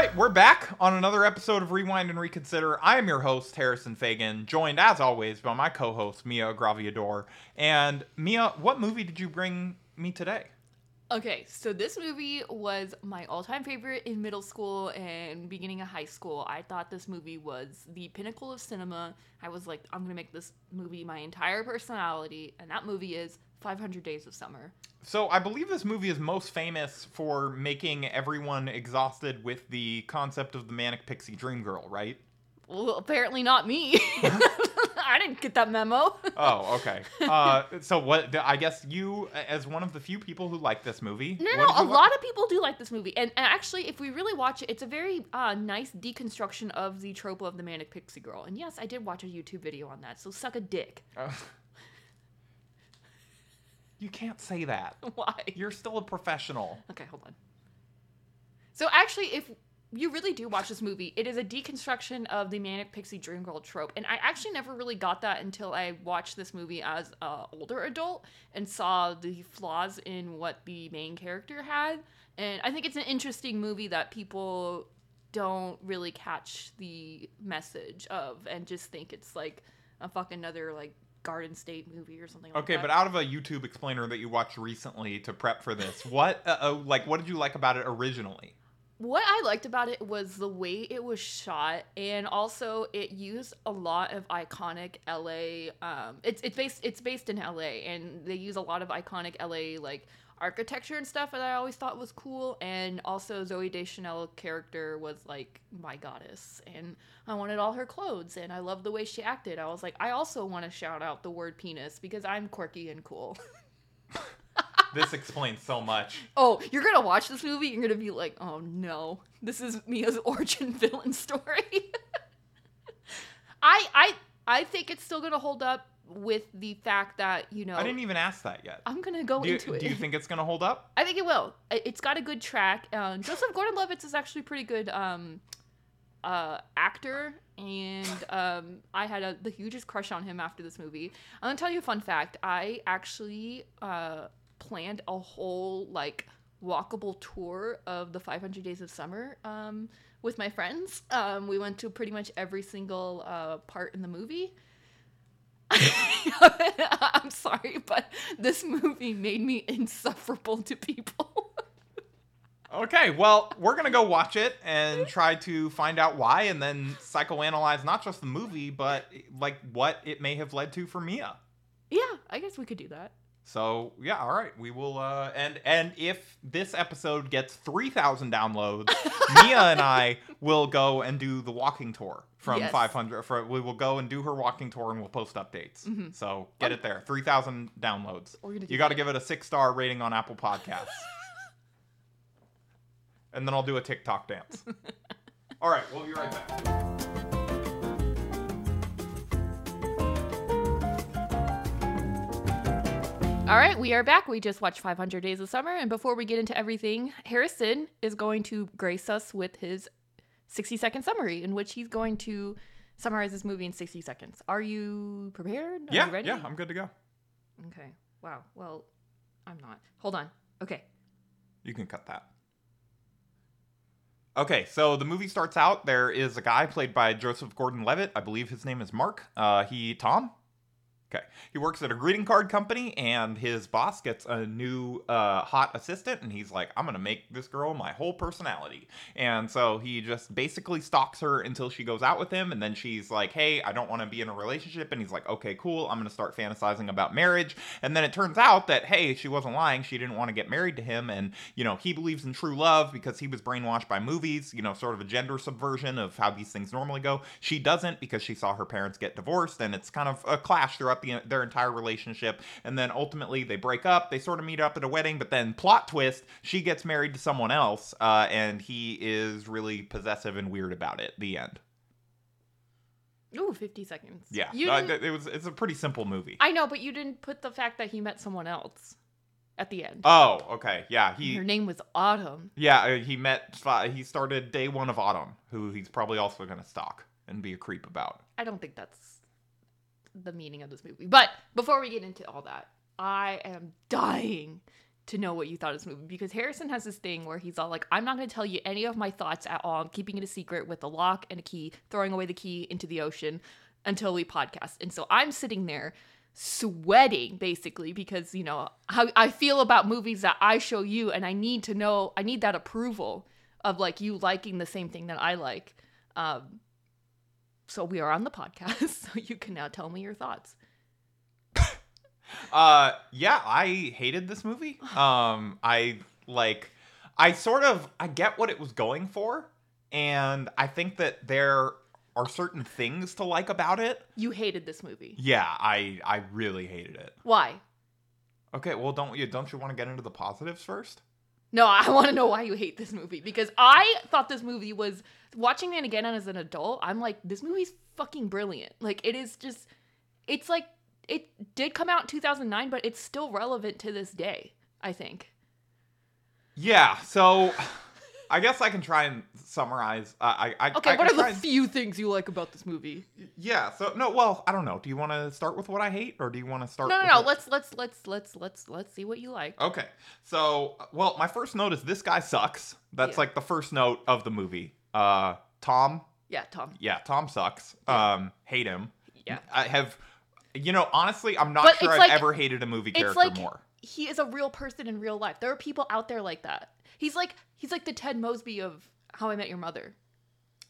right, we're back on another episode of Rewind and Reconsider. I am your host, Harrison Fagan, joined as always by my co host, Mia Graviador. And Mia, what movie did you bring me today? Okay, so this movie was my all-time favorite in middle school and beginning of high school. I thought this movie was the pinnacle of cinema. I was like, I'm gonna make this movie my entire personality, and that movie is 500 Days of Summer. So I believe this movie is most famous for making everyone exhausted with the concept of the manic pixie dream girl, right? Well, apparently not me. I didn't get that memo. Oh, okay. Uh, so what? I guess you, as one of the few people who like this movie, No, no, a lot of people do like this movie, and, and actually, if we really watch it, it's a very uh, nice deconstruction of the trope of the manic pixie girl. And yes, I did watch a YouTube video on that, so suck a dick. You can't say that. Why? You're still a professional. Okay, hold on. So actually, if you really do watch this movie, it is a deconstruction of the manic pixie dream girl trope, and I actually never really got that until I watched this movie as an older adult and saw the flaws in what the main character had. And I think it's an interesting movie that people don't really catch the message of and just think it's like a fucking another like Garden State movie or something like Okay, that. but out of a YouTube explainer that you watched recently to prep for this, what, uh, uh, like, what did you like about it originally? what I liked about it was the way it was shot, and also it used a lot of iconic LA. Um, it's it's based it's based in LA, and they use a lot of iconic LA like architecture and stuff that I always thought was cool. And also Zooey Deschanel character was like my goddess, and I wanted all her clothes, and I loved the way she acted. I was like, I also want to shout out the word penis because I'm quirky and cool. This explains so much. Oh, you're gonna watch this movie, you're gonna be like, oh no, this is Mia's origin villain story. I I I think it's still gonna hold up with the fact that, you know I didn't even ask that yet. I'm gonna go you, into it. do you think it's gonna hold up? I think it will. It's got a good track. Um, Joseph Gordon-Levitt is actually pretty good um, uh, actor, and um, I had a, the hugest crush on him after this movie. I'm gonna tell you a fun fact. I actually uh, planned a whole like walkable tour of the 500 Days of Summer um, with my friends. Um, we went to pretty much every single uh, part in the movie. I'm sorry, but this movie made me insufferable to people. Okay, well, we're gonna go watch it and try to find out why, and then psychoanalyze not just the movie, but like what it may have led to for Mia. yeah, I guess we could do that. So yeah, all right, we will. uh And and if this episode gets three thousand downloads, Mia and I will go and do the walking tour from Yes. five hundred. For we will go and do her walking tour, and we'll post updates. Mhm. So get it there, three thousand downloads. We're gonna do You got to give it a six star rating on Apple Podcasts. and then I'll do a TikTok dance. All right, we'll be right back. All right, we are back. We just watched 500 Days of Summer, and before we get into everything, Harrison is going to grace us with his 60 second summary, in which he's going to summarize this movie in 60 seconds. Are you prepared? Are Yeah, you ready? yeah, I'm good to go. Okay. Wow. Well, I'm not. Hold on. Okay. You can cut that. Okay, so the movie starts out. There is a guy played by Joseph Gordon-Levitt. I believe his name is Mark. Uh, he Tom. Okay, he works at a greeting card company, and his boss gets a new uh, hot assistant, and he's like, "I'm gonna make this girl my whole personality." And so he just basically stalks her until she goes out with him, and then she's like, "Hey, I don't want to be in a relationship," and he's like, "Okay, cool. I'm gonna start fantasizing about marriage." And then it turns out that hey, she wasn't lying. She didn't want to get married to him, and you know he believes in true love because he was brainwashed by movies. You know, sort of a gender subversion of how these things normally go. She doesn't because she saw her parents get divorced, and it's kind of a clash throughout the, their entire relationship. And then ultimately they break up. They sort of meet up at a wedding, but then plot twist, she gets married to someone else, uh, and he is really possessive and weird about it. The end. Ooh, 50 seconds. Yeah, You uh, it was. It's a pretty simple movie. I know, but you didn't put the fact that he met someone else at the end. Oh, okay. Yeah, he Her name was Autumn. Yeah, uh, he met. He started day one of Autumn, who he's probably also going to stalk and be a creep about. I don't think that's the meaning of this movie. But before we get into all that, I am dying to know what you thought of this movie because Harrison has this thing where he's all like, I'm not going to tell you any of my thoughts at all. I'm keeping it a secret with a lock and a key, throwing away the key into the ocean until we podcast. And so I'm sitting there sweating basically because, you know, how I feel about movies that I show you and I need to know, I need that approval of like you liking the same thing that I like. Um, so we are on the podcast, so you can now tell me your thoughts. Uh, yeah, I hated this movie. Um, I like, I sort of, I get what it was going for, and I think that there are certain things to like about it. You hated this movie. Yeah, I, I really hated it. Why? Okay, well, don't you, don't you want to get into the positives first? No, I want to know why you hate this movie because I thought this movie was watching it again as an adult. I'm like, this movie's fucking brilliant. Like, it is just, it's like it did come out in 2009, but it's still relevant to this day. I think. Yeah, so I guess I can try and summarize. Uh, I, I Okay, I what can are the and- few things you like about this movie? Yeah, so no, well, I don't know. Do you want to start with what I hate, or do you want to start? No, no, with no. what- Let's let's let's let's let's let's see what you like. Okay, so well, my first note is this guy sucks. That's Yeah. like the first note of the movie. Uh, Tom, Yeah, Tom. yeah, Tom sucks. Yeah. Um, hate him. Yeah. I have, you know, honestly, I'm not But sure I've like- ever hated a movie it's character like- more. He is a real person in real life. There are people out there like that. He's like he's like the Ted Mosby of How I Met Your Mother.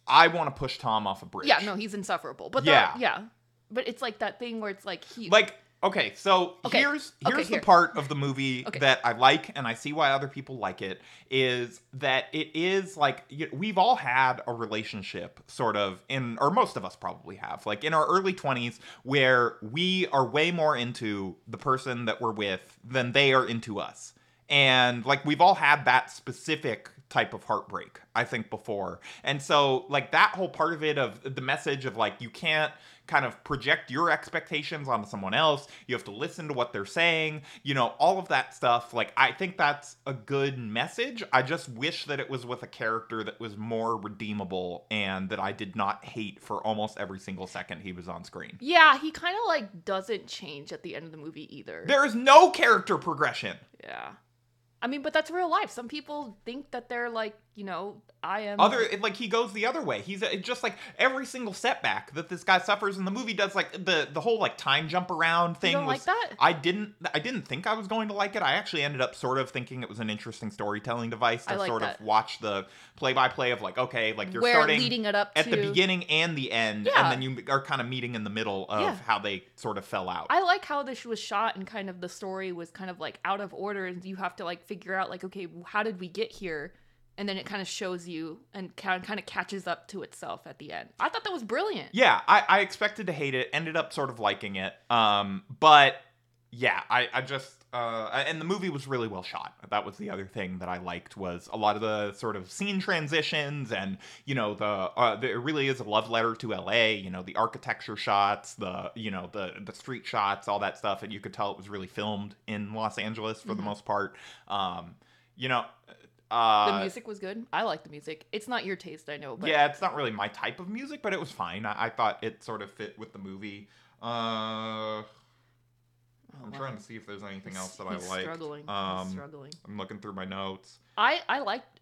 I want to push Tom off a bridge. Yeah, no, he's insufferable. But yeah, Yeah. yeah. But it's like that thing where it's like he like okay so Okay, here's okay, here's here. the part of the movie Okay. that i like and i see why other people like it is that it is like y- we've all had a relationship sort of in or most of us probably have like in our early 20s where we are way more into the person that we're with than they are into us and like we've all had that specific type of heartbreak i think before. And so like that whole part of it of the message of like you can't kind of project your expectations onto someone else. You have to listen to what they're saying you know all of that stuff. Like i think that's a good message. I just wish that it was with a character that was more redeemable and that i did not hate for almost every single second he was on screen. Yeah, he kind of like doesn't change at the end of the movie either. there is no character progression. Yeah. I mean, but that's real life. Some people think that they're like, you know, I am other like he goes the other way he's just like every single setback that this guy suffers in the movie does like the the whole like time jump around thing You don't was like that? i didn't i didn't think i was going to like it i actually ended up sort of thinking it was an interesting storytelling device to like sort that. of watch the play-by-play of like okay like you're where starting leading it up at to the beginning and the end Yeah. and then you are kind of meeting in the middle of Yeah. how they sort of fell out I like how this was shot and kind of the story was kind of like out of order and you have to like figure out like okay, how did we get here? And then it kind of shows you and kind of catches up to itself at the end. I thought that was brilliant. Yeah, I, I expected to hate it, ended up sort of liking it. Um, but yeah, I, I just uh, and the movie was really well shot. That was the other thing that I liked was a lot of the sort of scene transitions and you know the uh, there really is a love letter to L.A. You know the architecture shots, the you know the the street shots, all that stuff, and you could tell it was really filmed in Los Angeles for the Mhm. most part. Um, you know. Uh, the music was good. I like the music. It's not your taste, I know, but yeah, it's not really my type of music, but it was fine. I, I thought it sort of fit with the movie. Uh, I'm wow. trying to see if there's anything else that I he's liked. Struggling. Um, he's struggling. I'm looking through my notes. I I liked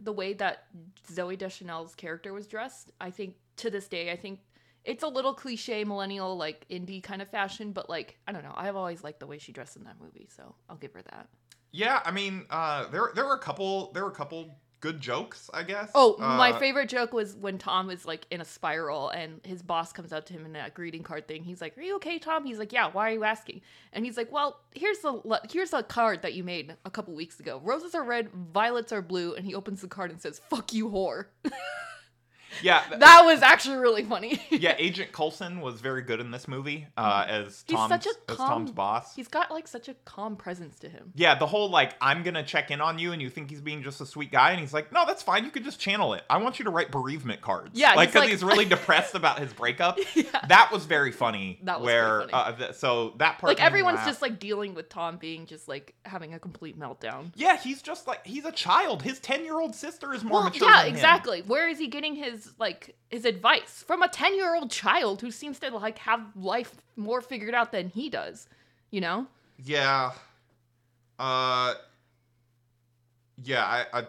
the way that Zooey Deschanel's character was dressed. I think to this day, I think it's a little cliche millennial like indie kind of fashion, but like I don't know. I've always liked the way she dressed in that movie, so I'll give her that. Yeah, I mean, uh, there there were a couple there were a couple good jokes, I guess. Oh, my Uh, favorite joke was when Tom is like in a spiral and his boss comes up to him in that greeting card thing. He's like, "Are you okay, Tom?" He's like, "Yeah." Why are you asking? And he's like, "Well, here's the here's a card that you made a couple weeks ago. Roses are red, violets are blue." And he opens the card and says, "Fuck you, whore." Yeah, that was actually really funny. yeah. Agent Coulson was very good in this movie uh, as He's Tom's such a as calm- Tom's boss. He's got like such a calm presence to him. Yeah, the whole like I'm gonna check in on you, and you think he's being just a sweet guy, and he's like, no, that's fine. You could just channel it. I want you to write bereavement cards. Yeah, like he's because like- he's really depressed about his breakup. Yeah. That was very funny. That was where funny. Uh, th- so that part Like everyone's just like dealing with Tom being just like having a complete meltdown. yeah, he's just like he's a child. His ten year old sister is more Well, mature. yeah, exactly. Where is he getting his like his advice from a ten year old child who seems to like have life more figured out than he does? You know? Yeah. Uh, Yeah, I, I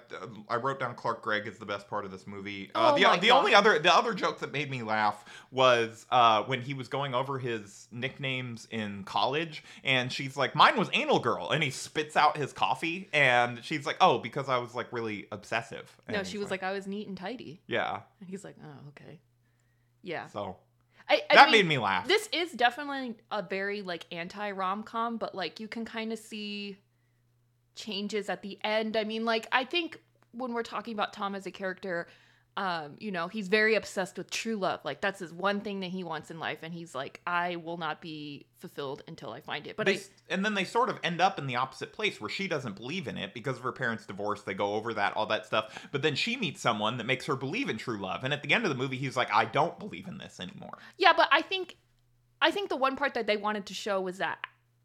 I wrote down Clark Gregg is the best part of this movie. Oh Uh, the my the God. only other the other joke that made me laugh was uh, when he was going over his nicknames in college, and she's like, "Mine was Anal Girl," and he spits out his coffee, and she's like, "Oh, because I was like really obsessive." No, she was like, I was neat and tidy. "Yeah." And he's like, oh, okay. Yeah. So I, I that mean, made me laugh. This is definitely a very like anti rom com, but like you can kind of see changes at the end. I mean, like I think when we're talking about Tom as a character, um, you know, he's very obsessed with true love. Like that's his one thing that he wants in life, and he's like, I will not be fulfilled until I find it. But they, I, and then they sort of end up in the opposite place where she doesn't believe in it because of her parents' divorce. They go over that, all that stuff. But then she meets someone that makes her believe in true love. And at the end of the movie, he's like, I don't believe in this anymore. Yeah, but I think I think the one part that they wanted to show was that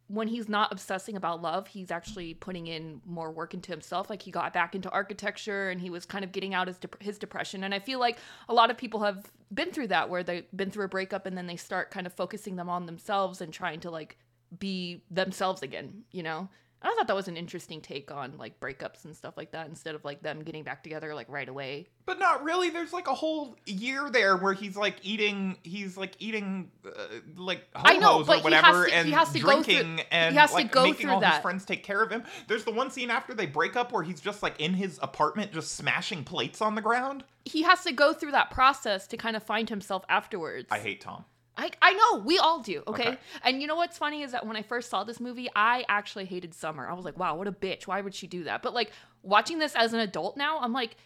when he's not obsessing about love, he's actually putting in more work into himself. Like he got back into architecture and he was kind of getting out his dep- his depression. And I feel like a lot of people have been through that where they've been through a breakup and then they start kind of focusing them on themselves and trying to like be themselves again, you know? I thought that was an interesting take on like breakups and stuff like that instead of like them getting back together like right away. But not really. There's like a whole year there where he's like eating, he's like eating uh, like I know, but or he has whatever to- he and has to go through- drinking and he has to go making through all his that. friends take care of him. There's the one scene after they break up where he's just like in his apartment just smashing plates on the ground. He has to go through that process to kind of find himself afterwards. I hate Tom. I, I know we all do okay? Okay. and you know what's funny is that when i first saw this movie i actually hated summer i was like wow what a bitch why would she do that but like watching this as an adult now i'm like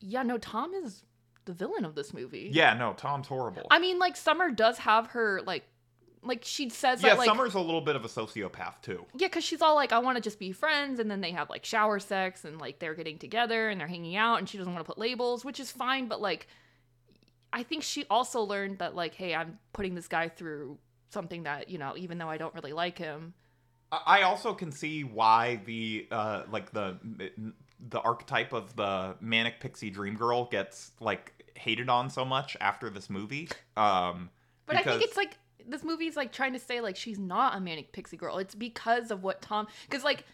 yeah no tom is the villain of this movie Yeah, no, Tom's horrible. i mean like summer does have her like like she says yeah, that like Summer's a little bit of a sociopath too. yeah because she's all like i want to just be friends and then they have like shower sex and like they're getting together and they're hanging out and she doesn't want to put labels which is fine but like i think she also learned that like hey i'm putting this guy through something that you know even though i don't really like him I also can see why the uh like the the archetype of the manic pixie dream girl gets like hated on so much after this movie. Um but i think it's like this movie's like trying to say like she's not a manic pixie girl it's because of what tom because like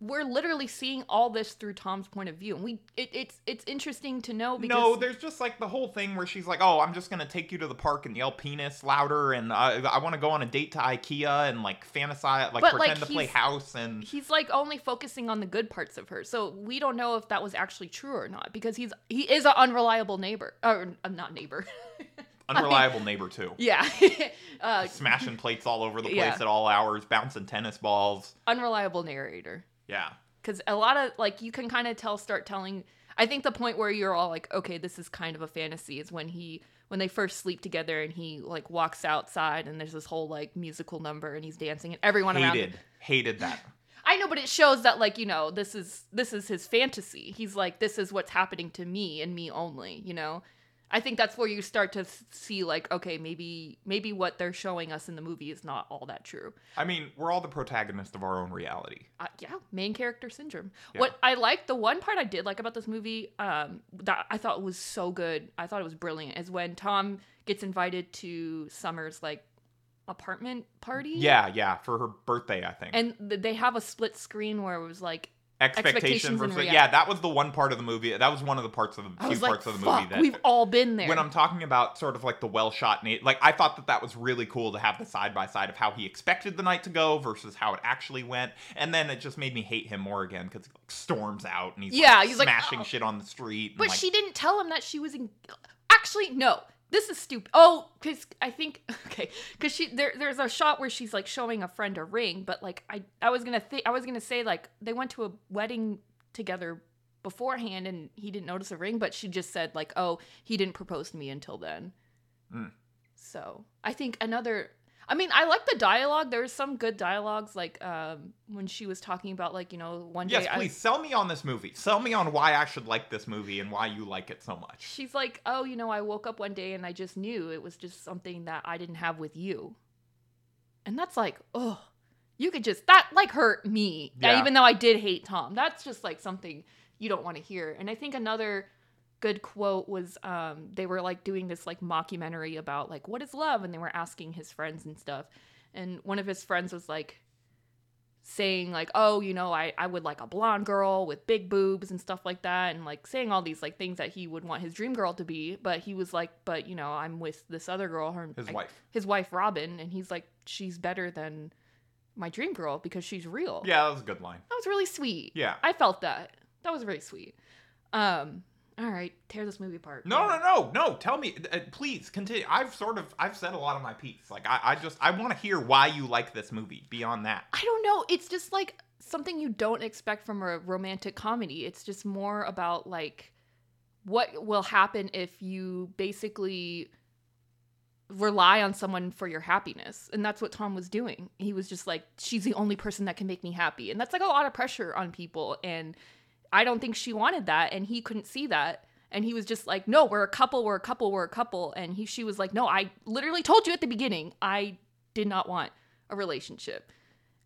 we're literally seeing all this through tom's point of view and we it, it's it's interesting to know because no, there's just like the whole thing where she's like, "Oh, I'm just gonna take you to the park and yell penis louder, and I, I want to go on a date to IKEA and like fantasize, like But, like, pretend to play house." And he's like only focusing on the good parts of her so we don't know if that was actually true or not because he's he is an unreliable neighbor or uh, not neighbor unreliable neighbor too, yeah uh, smashing plates all over the place Yeah. at all hours, bouncing tennis balls. unreliable narrator Yeah, because a lot of like you can kind of tell start telling i think the point where you're all like okay this is kind of a fantasy is when he when they first sleep together and he like walks outside and there's this whole like musical number and he's dancing and everyone around hated, hated that. I know, but it shows that like you know this is this is his fantasy. He's like this is what's happening to me and me only. You know, I think that's where you start to see like okay maybe maybe what they're showing us in the movie is not all that true. I mean, we're all the protagonists of our own reality. Uh, yeah, main character syndrome. Yeah. What I like, the one part I did like about this movie, um, that I thought was so good, I thought it was brilliant, is when Tom gets invited to Summer's like apartment party. Yeah, yeah, for her birthday, I think. and th- they have a split screen where it was like expectation versus reality. yeah that was the one part of the movie that was one of the parts of the I few like, parts of the movie that we've all been there. when i'm talking about sort of like the well shot na- like i thought that that was really cool to have the side by side of how he expected the night to go versus how it actually went and then it just made me hate him more again because he like storms out and he's Yeah, like, he's like, smashing "Oh." shit on the street But like, she didn't tell him that she was in. Actually, no. This is stupid. Oh, because I think okay, because she there there's a shot where she's like showing a friend a ring, but like I I was gonna think I was gonna say like they went to a wedding together beforehand and he didn't notice a ring, but she just said like oh he didn't propose to me until then. Mm. So I think another. I mean, I like the dialogue. There's some good dialogues, like um, when she was talking about, like you know, one day. yes I- please sell me on this movie sell me on why i should like this movie and why you like it so much she's like, "Oh, you know, I woke up one day and I just knew it was just something that I didn't have with you." And that's like, "Oh, you could just that like hurt me." Yeah. Even though I did hate Tom. That's just like something you don't want to hear. And I think another good quote was um they were like doing this like mockumentary about like what is love and they were asking his friends and stuff. And one of his friends was like saying like oh you know I, I would like a blonde girl with big boobs and stuff like that and like saying all these like things that he would want his dream girl to be but he was like but you know i'm with this other girl her His I- wife. his wife robin and he's like she's better than my dream girl because she's real Yeah, that was a good line. that was really sweet Yeah. i felt that that was very sweet um all right tear this movie apart No, no, no, no. Tell me, uh, please continue. I've sort of, I've said a lot of my piece. Like, I, I just, I want to hear why you like this movie. Beyond that, I don't know. It's just like something you don't expect from a romantic comedy. It's just more about like what will happen if you basically rely on someone for your happiness. And that's what Tom was doing. He was just like, she's the only person that can make me happy. And that's like a lot of pressure on people. And I don't think she wanted that. And he couldn't see that. And he was just like, no, we're a couple, we're a couple, we're a couple. And he, she was like, no, I literally told you at the beginning, I did not want a relationship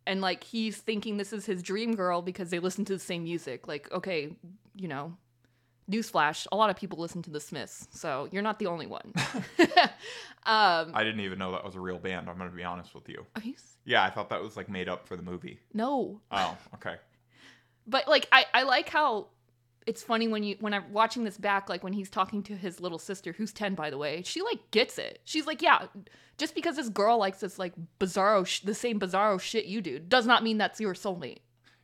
and like he's thinking this is his dream girl because they listen to the same music like okay you know newsflash a lot of people listen to the smiths so you're not the only one um I didn't even know that was a real band. I'm gonna be honest with you. are you Yeah, I thought that was like made up for the movie. no Oh, okay. But like i i like how it's funny when you when i'm watching this back like when he's talking to his little sister who's 10 by the way she like gets it. She's like yeah just because this girl likes this like bizarro sh- the same bizarro shit you do does not mean that's your soulmate.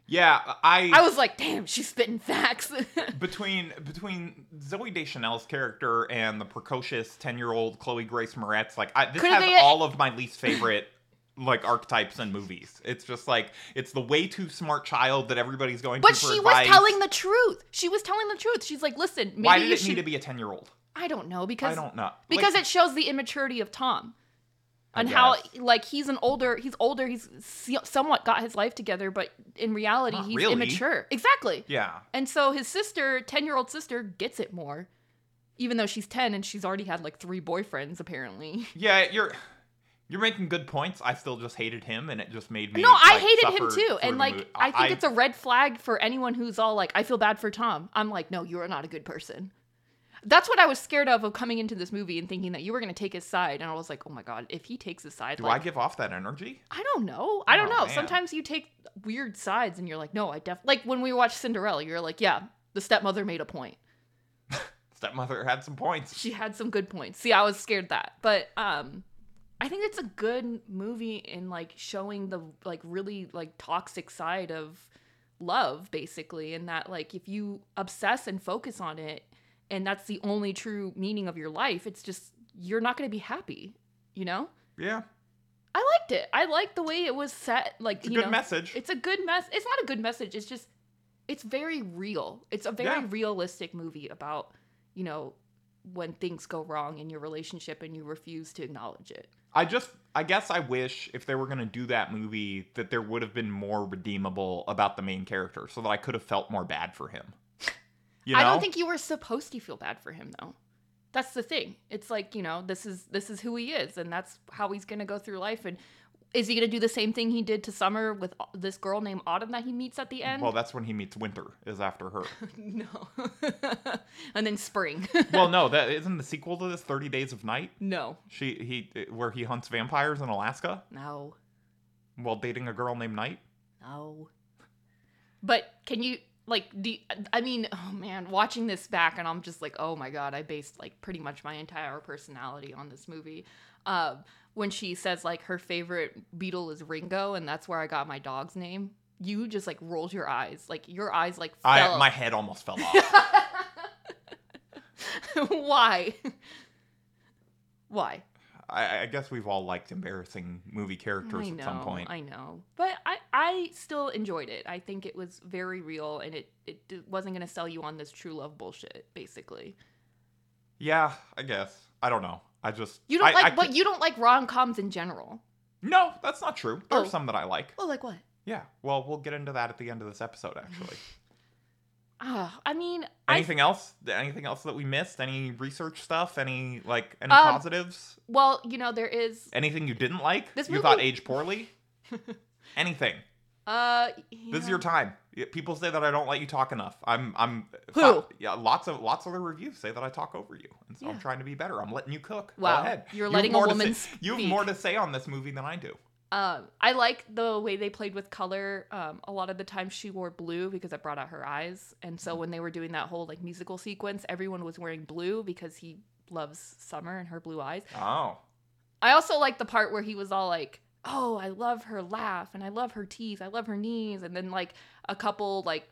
Yeah, I, i was like damn she's spitting facts. Between between Zooey Deschanel's character and the precocious ten year old Chloe Grace Moretz, like I, this Couldn't has they- uh, all of my least favorite like archetypes in movies. It's just like it's the way too smart child that everybody's going But she was telling the truth. She was telling the truth. She's like, listen, maybe Why did you it should. need to be a ten year old? I don't know because I don't know. because Like, it shows the immaturity of Tom. And how like he's an older he's older he's somewhat got his life together but in reality Not he's really. immature. Exactly. yeah, And so his sister, 10-year-old sister gets it more. Even though she's 10 and she's already had like 3 boyfriends apparently. yeah, you're. You're making good points. I still just hated him, and it just made me. No, I hated him too. And like. I think it's a red flag for anyone who's all like I feel bad for Tom. I'm like, "No, you are not a good person." That's what I was scared of of coming into this movie and thinking that you were going to take his side and I was like, "Oh my god, if he takes his side Do like I give off that energy? I don't know. I don't Oh, know. man. Sometimes you take weird sides and you're like, "No, I def like when we watched Cinderella, you're like, "Yeah, the stepmother made a point." Stepmother had some points. she had some good points. See, I was scared that. But um I think it's a good movie in like showing the like really like toxic side of love basically and that like if you obsess and focus on it and that's the only true meaning of your life, it's just you're not going to be happy, you know? Yeah, I liked it. I liked the way it was set like it's a you good know, message. It's a good mess. It's not a good message. It's just it's very real. It's a very Yeah. realistic movie about, you know, when things go wrong in your relationship and you refuse to acknowledge it. I just, I guess I wish if they were going to do that movie that there would have been more redeemable about the main character so that I could have felt more bad for him. You know? I don't think you were supposed to feel bad for him though. That's the thing. It's like, you know, this is this is who he is and that's how he's going to go through life and is he going to do the same thing he did to Summer with this girl named Autumn that he meets at the end? Well, that's when he meets Winter, is after her. no. and then Spring. well, no, that isn't the sequel to this 30 Days of Night. no. She he where he hunts vampires in Alaska No. while dating a girl named Night. No. But can you like do I mean, oh man, watching this back and I'm just like, oh my god, I based like pretty much my entire personality on this movie. Um, when she says like her favorite Beatle is Ringo and that's where I got my dog's name, you just like rolled your eyes, like your eyes like I fell. my head almost fell off. Why? Why? I, I guess we've all liked embarrassing movie characters I at some point. I know, but I I still enjoyed it. I think it was very real, and it it wasn't gonna sell you on this true love bullshit. Basically, Yeah, I guess. I don't know. I just you don't I- like, I but could- you don't like rom coms in general. No, that's not true. There Oh. are some that I like. Oh, like what? Yeah. Well, we'll get into that at the end of this episode, actually. Ah, I mean, I Anything else? Anything else that we missed? Any research stuff? Any like any Um, positives? well, you know, there is Anything you didn't like? This you thought aged poorly? Anything. Uh. This is your time. People say that I don't let you talk enough. I'm I'm Who? yeah, lots of lots of the reviews say that I talk over you. And so I'm trying to be better. I'm letting you cook. Wow, Go ahead. you're You letting a woman say- You have more to say on this movie than I do. Um, I like the way they played with color. Um, a lot of the time she wore blue because it brought out her eyes, and so when they were doing that whole like musical sequence, everyone was wearing blue because he loves summer and her blue eyes. Oh. I also like the part where he was all like, "Oh, I love her laugh and I love her teeth, I love her knees," and then like a couple like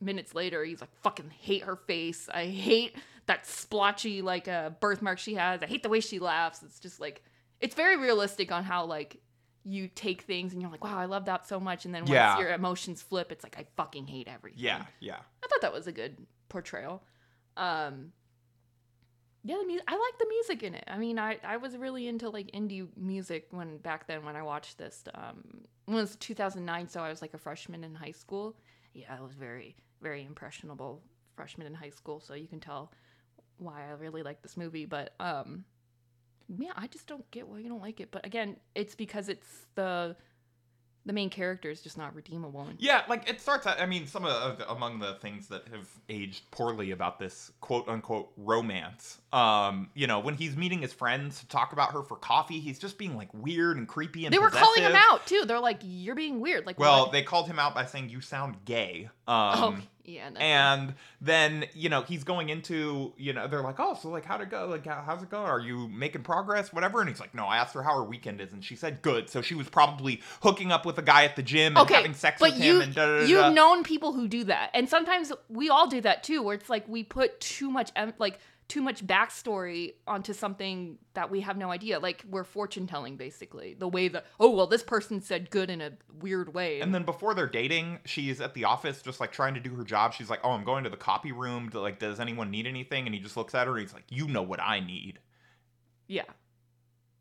minutes later, he's like, "Fucking hate her face. I hate that splotchy like uh, birthmark she has. I hate the way she laughs." It's just like it's very realistic on how like you take things and you're like, "Wow, I love that so much," and then once Yeah. your emotions flip, it's like, "I fucking hate everything." Yeah, yeah. I thought that was a good portrayal. Um, yeah, the music. I like the music in it. I mean, I I was really into like indie music when back then when I watched this. Um, it was 2009, so I was like a freshman in high school. Yeah, I was very very impressionable freshman in high school, so you can tell why I really like this movie. But um, yeah, I just don't get why you don't like it. But again, it's because it's the the main character is just not redeemable. Yeah, like it starts out. I mean, some of the, among the things that have aged poorly about this quote unquote romance. Um, you know, when he's meeting his friends to talk about her for coffee, he's just being like weird and creepy and They were calling him out too. They're like, "You're being weird." Like, Well, what? they called him out by saying you sound gay. oh Um, yeah, no. and then you know he's going into you know they're like oh so like how'd it go like how, how's it going are you making progress whatever and he's like no i asked her how her weekend is and she said good so she was probably hooking up with a guy at the gym and okay, having sex but with you him and da, da, da, da. you've known people who do that, and sometimes we all do that too. Where it's like we put too much em- like too much backstory onto something that we have no idea. Like we're fortune telling basically. The way that oh well, this person said good in a weird way. And then before they're dating, she's at the office just like trying to do her job. She's like, "Oh, I'm going to the copy room. To, like, does anyone need anything?" And he just looks at her. and He's like, "You know what I need." yeah.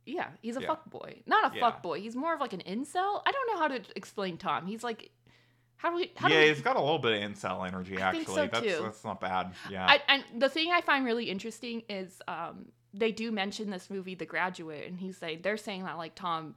Yeah, he's a Yeah. fuck boy. Not a Yeah. fuck boy. He's more of like an incel. I don't know how to explain Tom. He's like, how do we? How yeah, do we, he's got a little bit of incel energy. I think Actually, so, that's too. that's not bad. Yeah. I, and the thing I find really interesting is um, they do mention this movie, The Graduate, and he's saying they're saying that like Tom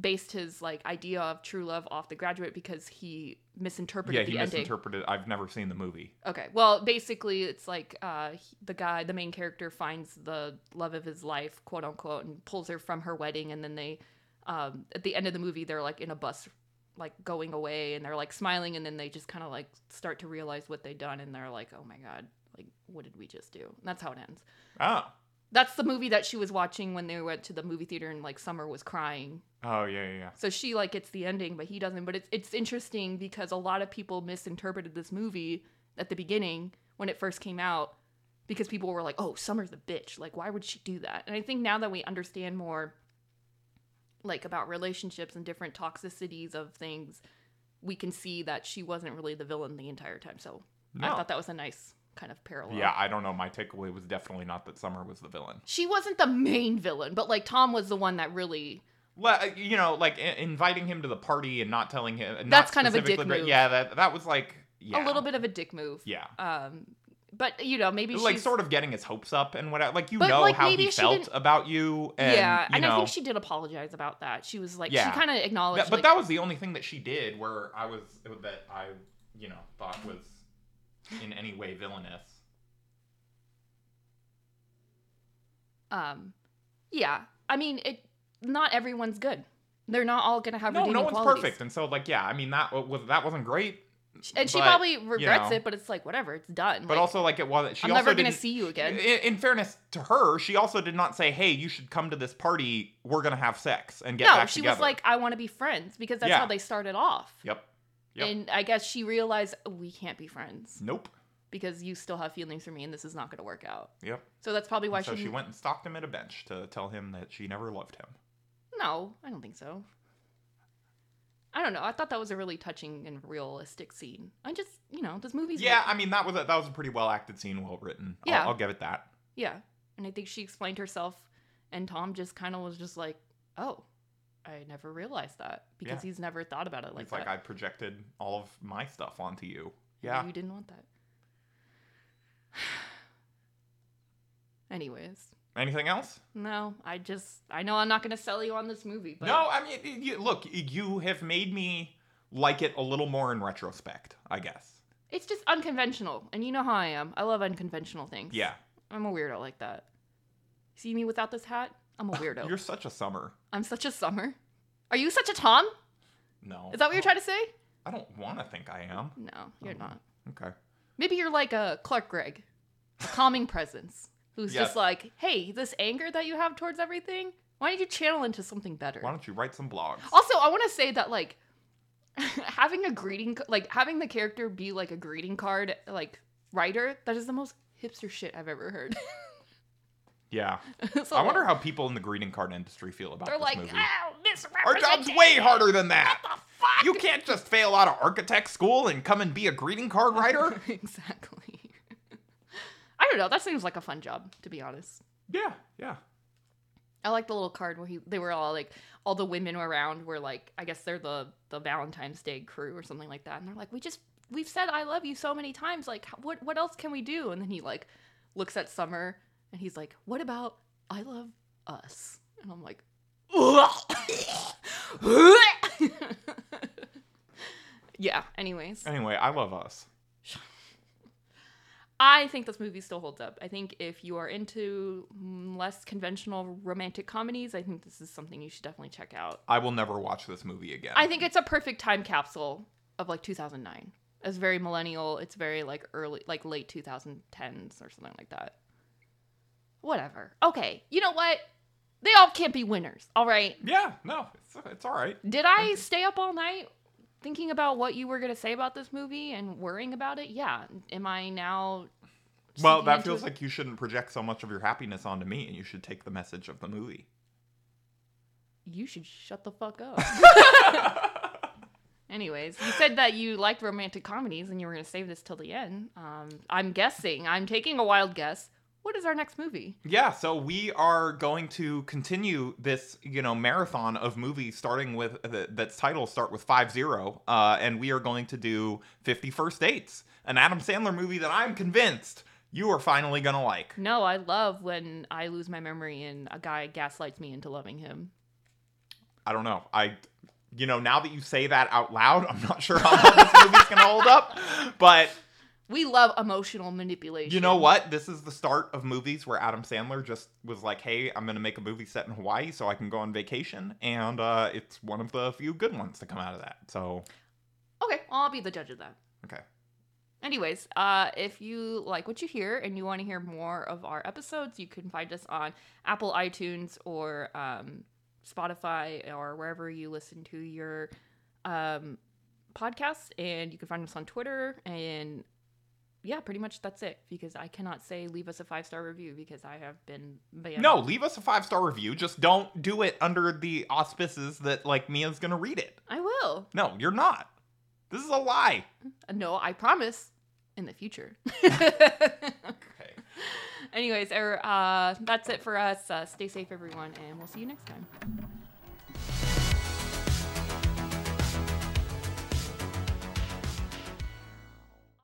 based his like idea of true love off The Graduate because he misinterpreted yeah, the he ending. misinterpreted. I've never seen the movie. Okay, well, basically, it's like uh, he- the guy, the main character, finds the love of his life, quote unquote, and pulls her from her wedding, and then they, um, at the end of the movie, they're like in a bus, like going away, and they're like smiling, and then they just kind of like start to realize what they've done, and they're like, oh my god, like what did we just do? And that's how it ends. Oh. That's the movie that she was watching when they went to the movie theater, and like Summer was crying. Oh yeah, yeah, yeah. So she like gets the ending, but he doesn't. But it's it's interesting because a lot of people misinterpreted this movie at the beginning when it first came out because people were like, "Oh, Summer's a bitch. Like, why would she do that?" And I think now that we understand more, like about relationships and different toxicities of things, we can see that she wasn't really the villain the entire time. So I thought that was a nice kind of parallel. Yeah, I don't know. My takeaway was definitely not that Summer was the villain. She wasn't the main villain, but like Tom was the one that really Le- you know, like i- inviting him to the party and not telling him. not That's kind of a dick move. Yeah, that that was like yeah, a little bit of a dick move. Yeah, Um, but you know, maybe like she's, sort of getting his hopes up and whatever. Like you But, know like, how he felt didn't- about you. And, yeah, you and know, I think she did apologize about that. She was like, Yeah. she kind of acknowledged, that- but like, that was the only thing that she did where I was that I you know thought was in any way villainous. um, yeah. I mean, it. Not everyone's good. They're not all gonna have No, no one's qualities. perfect, and so like yeah, I mean that was that wasn't great. And she but, probably regrets know. it, but it's like whatever, it's done. But Like, also like it was she I'm never gonna see you again. In, in fairness to her, she also did not say, "Hey, you should come to this party. We're gonna have sex and get no, she together." was like, I want to be friends because that's Yeah. how they started off. "Yep, Yep. And I guess she realized "Oh, we can't be friends nope, because you still have feelings for me, and this is not going to work out. yep." So that's probably why she. So she went and stalked him at a bench to tell him that she never loved him. No, I don't think so. I don't know. I thought that was a really touching and realistic scene. I just, you know, this movie's Yeah, I mean that was a, that was a pretty well acted scene, well written. I'll- Yeah. I'll, give it that. Yeah. And I think she explained herself, and Tom just kind of was just like, oh, I never realized that because Yeah. he's never thought about it like that. it's that. like I projected all of my stuff onto you. Yeah. You didn't want that. Anyways, Anything else? no, I just, I know I'm not going to sell you on this movie, but No, I mean, you, look, you have made me like it a little more in retrospect, I guess. it's just unconventional. And you know how I am. I love unconventional things. Yeah. I'm a weirdo like that. See me without this hat? I'm a weirdo. You're such a summer. I'm such a summer. Are you such a Tom? No. Is that what you're trying to say? I don't want to think I am. No, you're oh, not. Okay. Maybe you're like a Clark Gregg, a calming presence, who's just like, hey, this anger that you have towards everything, why don't you channel into something better? Why don't you write some blogs? Also, I want to say that like having a greeting, like having the character be like a greeting card, like writer, that is the most hipster shit I've ever heard. Yeah. So, I wonder how people in the greeting card industry feel about they're like, movie. oh, Our job's way harder than that. You can't just fail out of architect school and come and be a greeting card writer. exactly. I don't know. That seems like a fun job, to be honest. yeah, yeah. I like the little card where he they were all like all the women around were like I guess they're the the Valentine's Day crew or something like that and they're like we just we've said I love you so many times like what what else can we do and then he like looks at Summer and he's like what about I love us and I'm like yeah anyways Anyway, I love us. I think this movie still holds up. I think if you are into less conventional romantic comedies, I think this is something you should definitely check out. I will never watch this movie again. I think it's a perfect time capsule of like 2009. It's very millennial. It's very like early, like late 2010s or something like that. Whatever. Okay. You know what? They all can't be winners. All right. Yeah, no, it's, it's all right. Did I stay up all night thinking about what you were going to say about this movie and worrying about it? Yeah. Am I now. Well, that feels it? like you shouldn't project so much of your happiness onto me, and you should take the message of the movie. You should shut the fuck up. Anyways, you said that you liked romantic comedies and you were going to save this till the end. Um, I'm guessing, I'm taking a wild guess. What is our next movie? Yeah, so we are going to continue this, you know, marathon of movies starting with the, that's title start with 5-0, uh, and we are going to do 50 First Dates, an Adam Sandler movie that I'm convinced you are finally going to like. No, I love when I lose my memory and a guy gaslights me into loving him. I don't know. I you know, now that you say that out loud, I'm not sure how well this movie's going to hold up, but We love emotional manipulation. You know what? This is the start of movies where Adam Sandler just was like, "Hey, I'm going to make a movie set in Hawaii so I can go on vacation," and uh, it's one of the few good ones to come out of that. So, Okay, I'll be the judge of that. okay, Anyways, uh, if you like what you hear and you want to hear more of our episodes, you can find us on Apple iTunes or um, Spotify or wherever you listen to your um, podcasts. And you can find us on Twitter. And yeah, pretty much that's it because I cannot say leave us a five star review because I have been banned. no, leave us a five star review. Just don't do it under the auspices that like Mia's going to read it. I will. No, you're not. This is a lie. No, I promise in the future. Okay. Anyways, er, uh, that's it for us. Uh, stay safe, everyone, and we'll see you next time.